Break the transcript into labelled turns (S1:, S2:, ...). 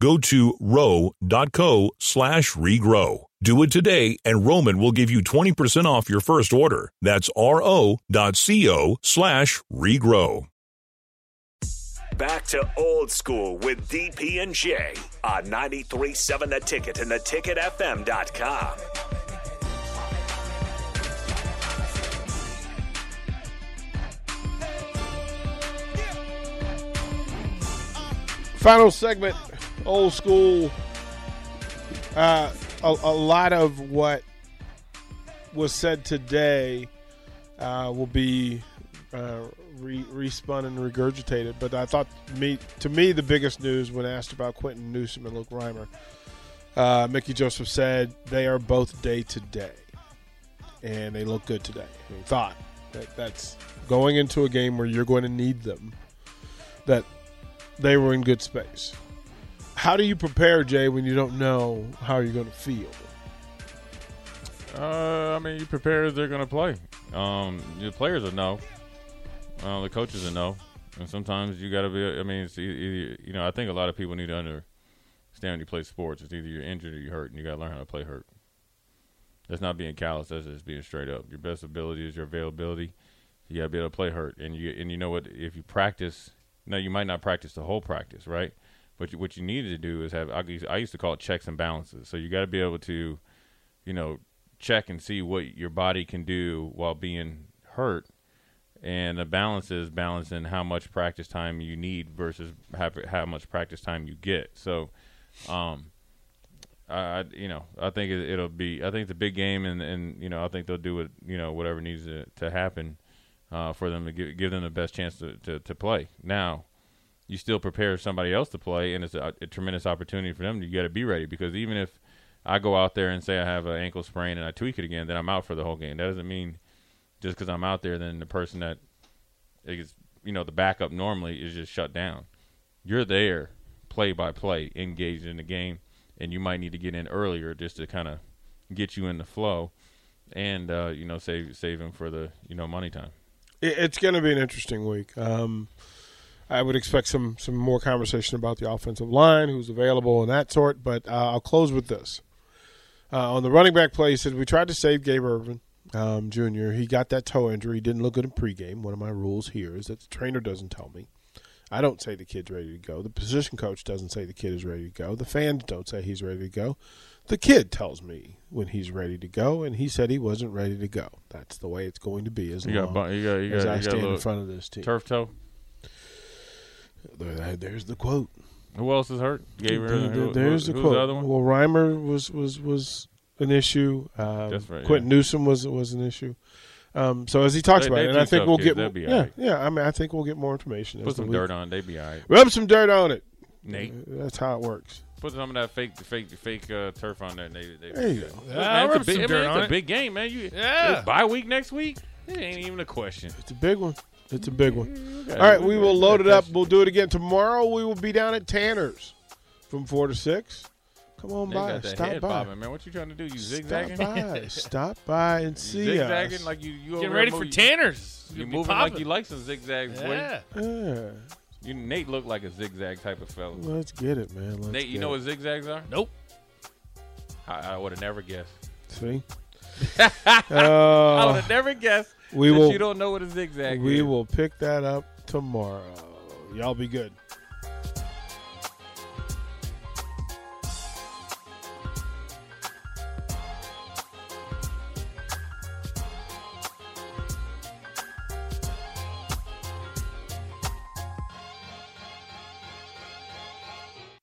S1: Go to ro.co slash regrow. Do it today, and Roman will give you 20% off your first order. That's ro.co slash regrow.
S2: Back to old school with DP and J on 93.7 The Ticket and theticketfm.com.
S3: Final segment, old school. Uh, a, a lot of what was said today uh, will be uh, re- respun and regurgitated. But I thought me to me the biggest news when asked about Quinton Newsome and Luke Reimer, uh, Mickey Joseph said they are both day to day, and they look good today. Thought that that's going into a game where you're going to need them. That they were in good space. How do you prepare, Jay, when you don't know how you're going to feel?
S4: Uh, I mean, you prepare as they're going to play. Um, the players will know. Uh, the coaches will know. And sometimes you got to be. I mean, it's either, you know, I think a lot of people need to understand when you play sports. It's either you're injured or you're hurt, and you got to learn how to play hurt. That's not being callous. That's just being straight up. Your best ability is your availability. You got to be able to play hurt, and you and you know what? If you practice, now you might not practice the whole practice, right? But what you needed to do is have. I used, I used to call it checks and balances. So you got to be able to, you know, check and see what your body can do while being hurt. And the balance is balancing how much practice time you need versus how, how much practice time you get. So, um, I, you know, I think it, will be. I think it's a big game, and, and you know, I think they'll do what you know, whatever needs to, to happen uh, for them to give, give them the best chance to, to, to play. Now, you still prepare somebody else to play, and it's a, a tremendous opportunity for them. You got to be ready because even if I go out there and say I have an ankle sprain and I tweak it again, then I'm out for the whole game. That doesn't mean just because I'm out there, then the person that is, you know, the backup normally is just shut down. You're there, play by play, engaged in the game, and you might need to get in earlier just to kind of get you in the flow, and uh, you know, save save him for the you know money time.
S3: It's going to be an interesting week. Um, I would expect some some more conversation about the offensive line, who's available, and that sort. But uh, I'll close with this. Uh, on the running back play, he said we tried to save Gabe Ervin um, Jr. He got that toe injury. He didn't look good in pregame. One of my rules here is that the trainer doesn't tell me. I don't say the kid's ready to go. The position coach doesn't say the kid is ready to go. The fans don't say he's ready to go. The kid tells me when he's ready to go, and he said he wasn't ready to go. That's the way it's going to be as
S4: you
S3: long
S4: got, you got, you
S3: as
S4: got,
S3: I
S4: you got
S3: stand in front of this team.
S4: Turf toe.
S3: There, there's the quote.
S4: Who else is hurt? Gabriel.
S3: There- there's
S4: who,
S3: the quote.
S4: the other one?
S3: Well, Reimer was was was an issue. Um,
S4: That's right,
S3: Quinton
S4: yeah.
S3: Newsome was was an issue. Um, so as he talks
S4: They-
S3: about
S4: they
S3: it, and I think we'll
S4: kids.
S3: get more, yeah,
S4: alright.
S3: yeah. I mean, I think we'll get more information.
S4: Put some
S3: week-
S4: dirt on. They be all right.
S3: Rub some dirt on it.
S4: Nate,
S3: That's how it works.
S4: put some of that fake, fake, fake uh, turf on there. and They, they
S3: There you go.
S5: Yeah,
S4: man, it's a big, I
S5: dirt
S4: mean,
S5: on
S4: it's a big game, man. You,
S5: Yeah.
S4: bye week next week. It ain't even a question.
S3: It's a big one. It's a big one.
S4: Okay,
S3: All right, we will load it up. We'll do it again tomorrow. We will be down at Tanner's from four to six. Come on
S4: They
S3: by.
S4: got
S3: Stop
S4: head
S3: by.
S4: bobbing, man. What you trying to do? You zigzagging?
S3: Stop by. Stop by and
S4: You
S3: see
S4: zigzagging
S3: us.
S4: like you. you over
S5: Getting ready for
S4: moving-
S5: Tanners.
S4: You
S5: You'll be
S4: moving like you like some zigzags, boy.
S5: Yeah.
S3: Yeah.
S4: You Nate look like a zigzag type of fella.
S3: Let's get it, man. Let's
S4: Nate, you
S3: get
S4: know
S3: it.
S4: what zigzags are?
S5: Nope.
S4: I, I would have never guessed.
S3: See?
S4: I would
S3: Uh,
S4: have never guessed
S3: we will
S4: you don't know what a zigzag is.
S3: we
S4: is.
S3: will pick that up tomorrow. Y'all be good.